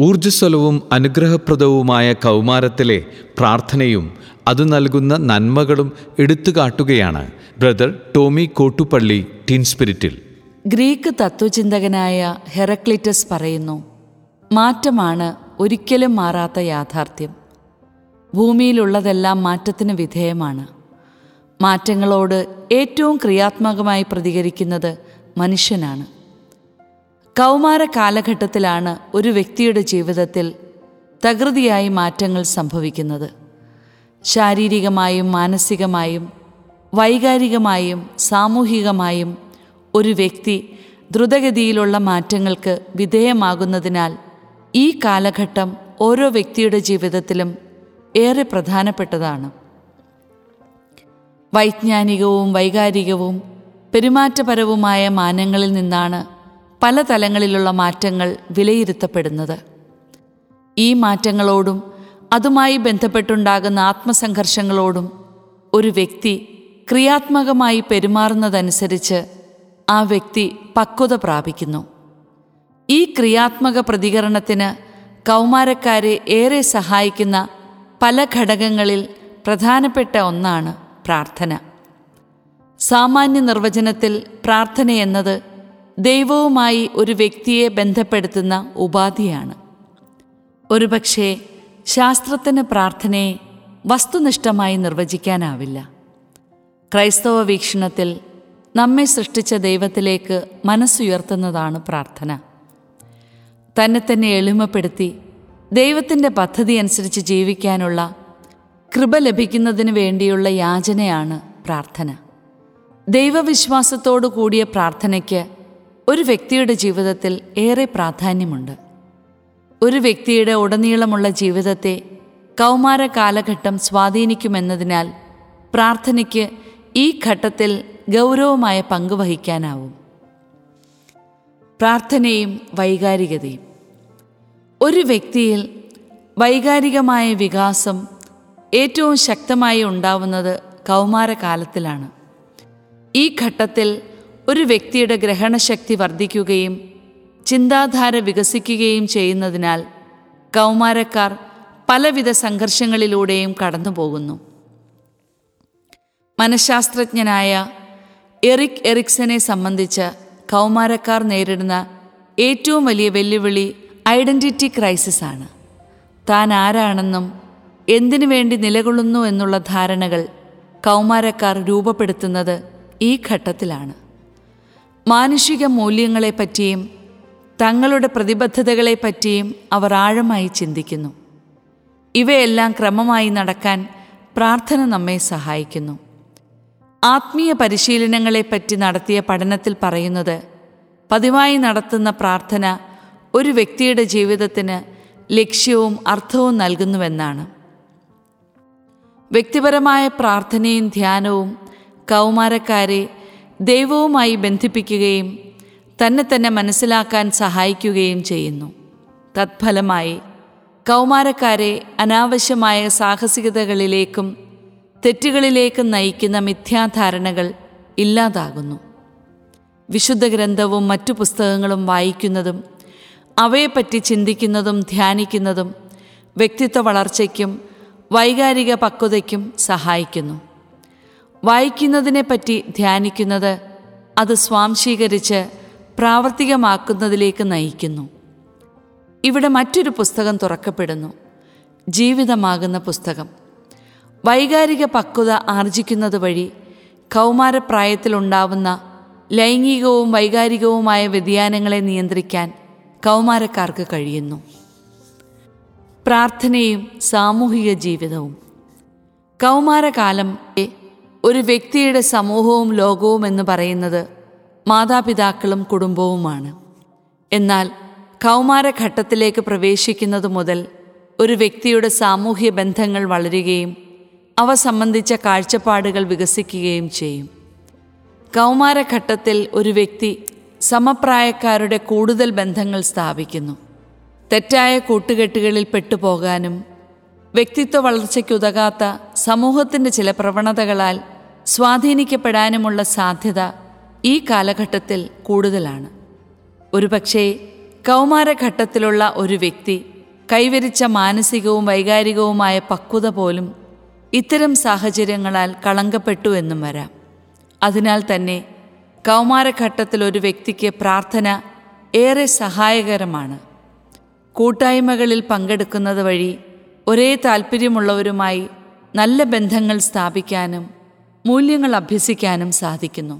ഊർജസ്വലവും അനുഗ്രഹപ്രദവുമായ കൗമാരത്തിലെ പ്രാർത്ഥനയും അത് നൽകുന്ന നന്മകളും എടുത്തുകാട്ടുകയാണ് ബ്രദർ ടോമി കോട്ടുപള്ളി ടീൻ സ്പിരിറ്റിൽ. ഗ്രീക്ക് തത്വചിന്തകനായ ഹെറക്ലിറ്റസ് പറയുന്നു മാറ്റമാണ് ഒരിക്കലും മാറാത്ത യാഥാർത്ഥ്യം. ഭൂമിയിലുള്ളതെല്ലാം മാറ്റത്തിന് വിധേയമാണ്. മാറ്റങ്ങളോട് ഏറ്റവും ക്രിയാത്മകമായി പ്രതികരിക്കുന്നത് മനുഷ്യനാണ്. കൗമാര കാലഘട്ടത്തിലാണ് ഒരു വ്യക്തിയുടെ ജീവിതത്തിൽ തകൃതിയായി മാറ്റങ്ങൾ സംഭവിക്കുന്നത്. ശാരീരികമായും മാനസികമായും വൈകാരികമായും സാമൂഹികമായും ഒരു വ്യക്തി ദ്രുതഗതിയിലുള്ള മാറ്റങ്ങൾക്ക് വിധേയമാകുന്നതിനാൽ ഈ കാലഘട്ടം ഓരോ വ്യക്തിയുടെ ജീവിതത്തിലും ഏറെ പ്രധാനപ്പെട്ടതാണ്. വൈജ്ഞാനികവും വൈകാരികവും പെരുമാറ്റപരവുമായ മാനങ്ങളിൽ നിന്നാണ് പല തലങ്ങളിലുള്ള മാറ്റങ്ങൾ വിലയിരുത്തപ്പെടുന്നത്. ഈ മാറ്റങ്ങളോടും അതുമായി ബന്ധപ്പെട്ടുണ്ടാകുന്ന ആത്മസംഘർഷങ്ങളോടും ഒരു വ്യക്തി ക്രിയാത്മകമായി പെരുമാറുന്നതനുസരിച്ച് ആ വ്യക്തി പക്വത പ്രാപിക്കുന്നു. ഈ ക്രിയാത്മക പ്രതികരണത്തിന് കൗമാരക്കാരെ ഏറെ സഹായിക്കുന്ന പല ഘടകങ്ങളിൽ പ്രധാനപ്പെട്ട ഒന്നാണ് പ്രാർത്ഥന. സാമാന്യ നിർവചനത്തിൽ പ്രാർത്ഥന എന്നത് ദൈവവുമായി ഒരു വ്യക്തിയെ ബന്ധപ്പെടുത്തുന്ന ഉപാധിയാണ്. ഒരുപക്ഷെ ശാസ്ത്രത്തിന് പ്രാർത്ഥനയെ വസ്തുനിഷ്ഠമായി നിർവചിക്കാനാവില്ല. ക്രൈസ്തവ വീക്ഷണത്തിൽ നമ്മെ സൃഷ്ടിച്ച ദൈവത്തിലേക്ക് മനസ്സുയർത്തുന്നതാണ് പ്രാർത്ഥന. തന്നെ തന്നെ എളിമപ്പെടുത്തി ദൈവത്തിന്റെ പദ്ധതി അനുസരിച്ച് ജീവിക്കാനുള്ള കൃപ ലഭിക്കുന്നതിന് വേണ്ടിയുള്ള യാചനയാണ് പ്രാർത്ഥന. ദൈവവിശ്വാസത്തോടു കൂടിയ പ്രാർത്ഥനയ്ക്ക് ഒരു വ്യക്തിയുടെ ജീവിതത്തിൽ ഏറെ പ്രാധാന്യമുണ്ട്. ഒരു വ്യക്തിയുടെ ഉടനീളമുള്ള ജീവിതത്തെ കൗമാര കാലഘട്ടം സ്വാധീനിക്കുമെന്നതിനാൽ പ്രാർത്ഥനയ്ക്ക് ഈ ഘട്ടത്തിൽ ഗൗരവമായ പങ്ക് വഹിക്കാനാവും. പ്രാർത്ഥനയും വൈകാരികതയും. ഒരു വ്യക്തിയിൽ വൈകാരികമായ വികാസം ഏറ്റവും ശക്തമായി ഉണ്ടാവുന്നത് കൗമാരകാലത്തിലാണ് ഈ ഘട്ടത്തിൽ ഒരു വ്യക്തിയുടെ ഗ്രഹണശക്തി വർദ്ധിക്കുകയും ചിന്താധാര വികസിക്കുകയും ചെയ്യുന്നതിനാൽ കൗമാരക്കാർ പലവിധ സംഘർഷങ്ങളിലൂടെയും കടന്നുപോകുന്നു. മനഃശാസ്ത്രജ്ഞനായ എറിക് എറിക്സനെ സംബന്ധിച്ച് കൗമാരക്കാർ നേരിടുന്ന ഏറ്റവും വലിയ വെല്ലുവിളി ഐഡന്റിറ്റി ക്രൈസിസ് ആണ്. താൻ ആരാണെന്നും എന്തിനു വേണ്ടി നിലകൊള്ളുന്നു എന്നുള്ള ധാരണകൾ കൗമാരക്കാർ രൂപപ്പെടുത്തുന്നത് ഈ ഘട്ടത്തിലാണ്. മാനുഷിക മൂല്യങ്ങളെപ്പറ്റിയും തങ്ങളുടെ പ്രതിബദ്ധതകളെപ്പറ്റിയും അവർ ആഴമായി ചിന്തിക്കുന്നു. ഇവയെല്ലാം ക്രമമായി നടക്കാൻ പ്രാർത്ഥന നമ്മെ സഹായിക്കുന്നു. ആത്മീയ പരിശീലനങ്ങളെപ്പറ്റി നടത്തിയ പഠനത്തിൽ പറയുന്നത് പതിവായി നടത്തുന്ന പ്രാർത്ഥന ഒരു വ്യക്തിയുടെ ജീവിതത്തിന് ലക്ഷ്യവും അർത്ഥവും നൽകുന്നുവെന്നാണ്. വ്യക്തിപരമായ പ്രാർത്ഥനയും ധ്യാനവും കൗമാരക്കാരെ ദൈവവുമായി ബന്ധിപ്പിക്കുകയും തന്നെ തന്നെ മനസ്സിലാക്കാൻ സഹായിക്കുകയും ചെയ്യുന്നു. തത്ഫലമായി കൗമാരക്കാരെ അനാവശ്യമായ സാഹസികതകളിലേക്കും തെറ്റുകളിലേക്കും നയിക്കുന്ന മിഥ്യാധാരണകൾ ഇല്ലാതാകുന്നു. വിശുദ്ധ ഗ്രന്ഥവും മറ്റു പുസ്തകങ്ങളും വായിക്കുന്നതും അവയെപ്പറ്റി ചിന്തിക്കുന്നതും ധ്യാനിക്കുന്നതും വ്യക്തിത്വ വളർച്ചയ്ക്കും വൈകാരിക പക്വതയ്ക്കും സഹായിക്കുന്നു. വായിക്കുന്നതിനെപ്പറ്റി ധ്യാനിക്കുന്നത് അത് സ്വാംശീകരിച്ച് പ്രാവർത്തികമാക്കുന്നതിലേക്ക് നയിക്കുന്നു. ഇവിടെ മറ്റൊരു പുസ്തകം തുറക്കപ്പെടുന്നു. ജീവിതമാകുന്ന പുസ്തകം. വൈകാരിക പക്വത ആർജിക്കുന്നത് വഴി കൗമാരപ്രായത്തിലുണ്ടാവുന്ന ലൈംഗികവും വൈകാരികവുമായ വ്യതിയാനങ്ങളെ നിയന്ത്രിക്കാൻ കൗമാരക്കാർക്ക് കഴിയുന്നു. പ്രാർത്ഥനയും സാമൂഹിക ജീവിതവും. കൗമാരകാലം ഒരു വ്യക്തിയുടെ സമൂഹവും ലോകവും എന്ന് പറയുന്നത് മാതാപിതാക്കളും കുടുംബവുമാണ്. എന്നാൽ കൗമാരഘട്ടത്തിലേക്ക് പ്രവേശിക്കുന്നത് മുതൽ ഒരു വ്യക്തിയുടെ സാമൂഹ്യ ബന്ധങ്ങൾ വളരുകയും അവ സംബന്ധിച്ച കാഴ്ചപ്പാടുകൾ വികസിക്കുകയും ചെയ്യും. കൗമാരഘട്ടത്തിൽ ഒരു വ്യക്തി സമപ്രായക്കാരുടെ കൂടുതൽ ബന്ധങ്ങൾ സ്ഥാപിക്കുന്നു. തെറ്റായ കൂട്ടുകെട്ടുകളിൽ പെട്ടുപോകാനും വ്യക്തിത്വ വളർച്ചയ്ക്കുതകാത്ത സമൂഹത്തിന്റെ ചില പ്രവണതകളാൽ സ്വാധീനിക്കപ്പെടാനുമുള്ള സാധ്യത ഈ കാലഘട്ടത്തിൽ കൂടുതലാണ്. ഒരുപക്ഷേ കൗമാരഘട്ടത്തിലുള്ള ഒരു വ്യക്തി കൈവരിച്ച മാനസികവും വൈകാരികവുമായ പക്വത പോലും ഇത്തരം സാഹചര്യങ്ങളാൽ കളങ്കപ്പെട്ടു എന്നും വരാം. അതിനാൽ തന്നെ കൗമാരഘട്ടത്തിൽ ഒരു വ്യക്തിക്ക് പ്രാർത്ഥന ഏറെ സഹായകരമാണ്. കൂട്ടായ്മകളിൽ പങ്കെടുക്കുന്നത് വഴി ഒരേ താല്പര്യമുള്ളവരുമായി നല്ല ബന്ധങ്ങൾ സ്ഥാപിക്കാനും മൂല്യങ്ങൾ അഭ്യസിക്കാനും സാധിക്കുന്നു.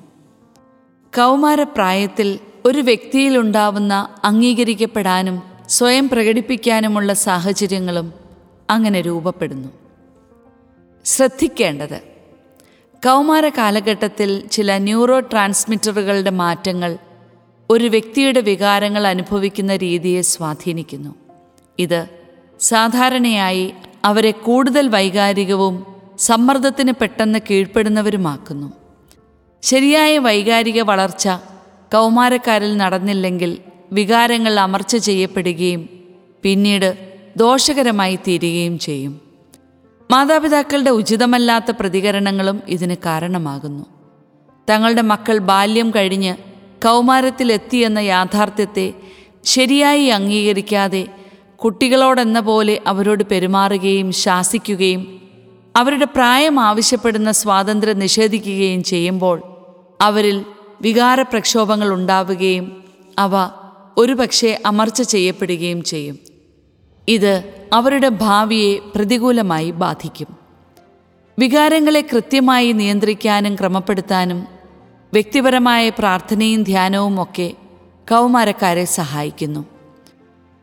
കൗമാരപ്രായത്തിൽ ഒരു വ്യക്തിയിലുണ്ടാവുന്ന അംഗീകരിക്കപ്പെടാനും സ്വയം പ്രകടിപ്പിക്കാനുമുള്ള സാഹചര്യങ്ങളും അങ്ങനെ രൂപപ്പെടുന്നു. ശ്രദ്ധിക്കേണ്ടത്. കൗമാര കാലഘട്ടത്തിൽ ചില ന്യൂറോ ട്രാൻസ്മിറ്ററുകളുടെ മാറ്റങ്ങൾ ഒരു വ്യക്തിയുടെ വികാരങ്ങൾ അനുഭവിക്കുന്ന രീതിയെ സ്വാധീനിക്കുന്നു. ഇത് സാധാരണയായി അവരെ കൂടുതൽ വൈകാരികവും സമ്മർദ്ദത്തിന് പെട്ടെന്ന് കീഴ്പ്പെടുന്നവരുമാക്കുന്നു. ശരിയായ വൈകാരിക വളർച്ച കൗമാരക്കാരിൽ നടന്നില്ലെങ്കിൽ വികാരങ്ങൾ അമർച്ച ചെയ്യപ്പെടുകയും പിന്നീട് ദോഷകരമായി തീരുകയും ചെയ്യും. മാതാപിതാക്കളുടെ ഉചിതമല്ലാത്ത പ്രതികരണങ്ങളും ഇതിന് കാരണമാകുന്നു. തങ്ങളുടെ മക്കൾ ബാല്യം കഴിഞ്ഞ് കൗമാരത്തിലെത്തിയെന്ന യാഥാർത്ഥ്യത്തെ ശരിയായി അംഗീകരിക്കാതെ കുട്ടികളോടെന്ന പോലെ അവരോട് പെരുമാറുകയും ശാസിക്കുകയും അവരുടെ പ്രായം ആവശ്യപ്പെടുന്ന സ്വാതന്ത്ര്യം നിഷേധിക്കുകയും ചെയ്യുമ്പോൾ അവരിൽ വികാരപ്രക്ഷോഭങ്ങൾ ഉണ്ടാവുകയും അവ ഒരുപക്ഷെ അമർച്ച ചെയ്യപ്പെടുകയും ചെയ്യും. ഇത് അവരുടെ ഭാവിയെ പ്രതികൂലമായി ബാധിക്കും. വികാരങ്ങളെ കൃത്യമായി നിയന്ത്രിക്കാനും ക്രമപ്പെടുത്താനും വ്യക്തിപരമായ പ്രാർത്ഥനയും ധ്യാനവും ഒക്കെ കൗമാരക്കാരെ സഹായിക്കുന്നു.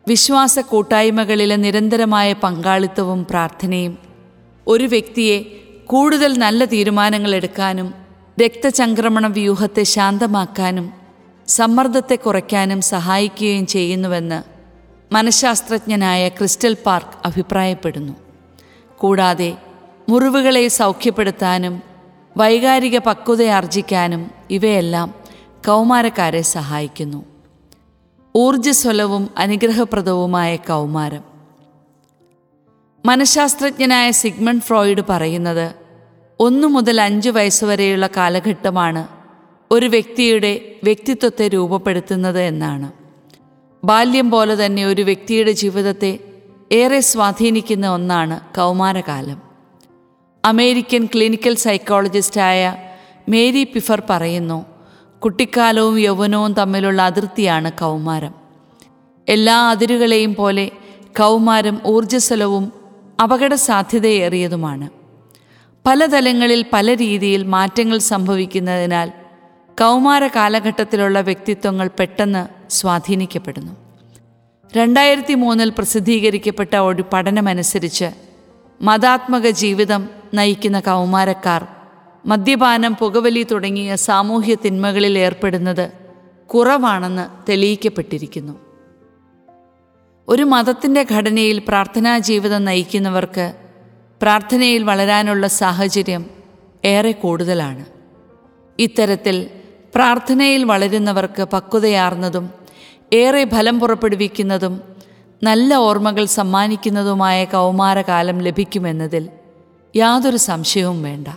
വിശ്വാസ കൂട്ടായ്മകളിലെ നിരന്തരമായ പങ്കാളിത്തവും പ്രാർത്ഥനയും ഒരു വ്യക്തിയെ കൂടുതൽ നല്ല തീരുമാനങ്ങൾ എടുക്കാനും രക്തചംക്രമണ വ്യൂഹത്തെ ശാന്തമാക്കാനും സമ്മർദ്ദത്തെ കുറയ്ക്കാനും സഹായിക്കുകയും ചെയ്യുന്നുവെന്ന് മനഃശാസ്ത്രജ്ഞനായ ക്രിസ്റ്റൽ പാർക്ക് അഭിപ്രായപ്പെടുന്നു. കൂടാതെ മുറിവുകളെ സൗഖ്യപ്പെടുത്താനും വൈകാരിക പക്വതയാർജിക്കാനും ഇവയെല്ലാം കൗമാരക്കാരെ സഹായിക്കുന്നു. ഊർജസ്വലവും അനുഗ്രഹപ്രദവുമായ കൗമാരം. മനഃശാസ്ത്രജ്ഞനായ സിഗ്മണ്ട് ഫ്രോയിഡ് പറയുന്നത് ഒന്നു മുതൽ അഞ്ച് വയസ്സുവരെയുള്ള കാലഘട്ടമാണ് ഒരു വ്യക്തിയുടെ വ്യക്തിത്വത്തെ രൂപപ്പെടുത്തുന്നത് എന്നാണ്. ബാല്യം പോലെ തന്നെ ഒരു വ്യക്തിയുടെ ജീവിതത്തെ ഏറെ സ്വാധീനിക്കുന്ന ഒന്നാണ് കൗമാരകാലം. അമേരിക്കൻ ക്ലിനിക്കൽ സൈക്കോളജിസ്റ്റായ മേരി പിഫർ പറയുന്നു കുട്ടിക്കാലവും യൗവനവും തമ്മിലുള്ള അതിർത്തിയാണ് കൗമാരം. എല്ലാ അതിരുകളെയും പോലെ കൗമാരം ഊർജസ്വലവും അപകട സാധ്യതയേറിയതുമാണ് പലതലങ്ങളിൽ പല രീതിയിൽ മാറ്റങ്ങൾ സംഭവിക്കുന്നതിനാൽ കൗമാര കാലഘട്ടത്തിലുള്ള വ്യക്തിത്വങ്ങൾ പെട്ടെന്ന് സ്വാധീനിക്കപ്പെടുന്നു. രണ്ടായിരത്തി മൂന്നിൽ പ്രസിദ്ധീകരിക്കപ്പെട്ട ഒരു പഠനമനുസരിച്ച് മതാത്മക ജീവിതം നയിക്കുന്ന കൗമാരക്കാർ മദ്യപാനം പുകവലി തുടങ്ങിയ സാമൂഹ്യ തിന്മകളിൽ ഏർപ്പെടുന്നത് കുറവാണെന്ന് തെളിയിക്കപ്പെട്ടിരിക്കുന്നു. ഒരു മതത്തിന്റെ ഘടനയിൽ പ്രാർത്ഥനാ ജീവിതം നയിക്കുന്നവർക്ക് പ്രാർത്ഥനയിൽ വളരാനുള്ള സാഹചര്യം ഏറെ കൂടുതലാണ്. ഇത്തരത്തിൽ പ്രാർത്ഥനയിൽ വളരുന്നവർക്ക് പക്വതയാർന്നതും ഏറെ ഫലം പുറപ്പെടുവിക്കുന്നതും നല്ല ഓർമ്മകൾ സമ്മാനിക്കുന്നതുമായ കൗമാരകാലം ലഭിക്കുമെന്നതിൽ യാതൊരു സംശയവും വേണ്ട.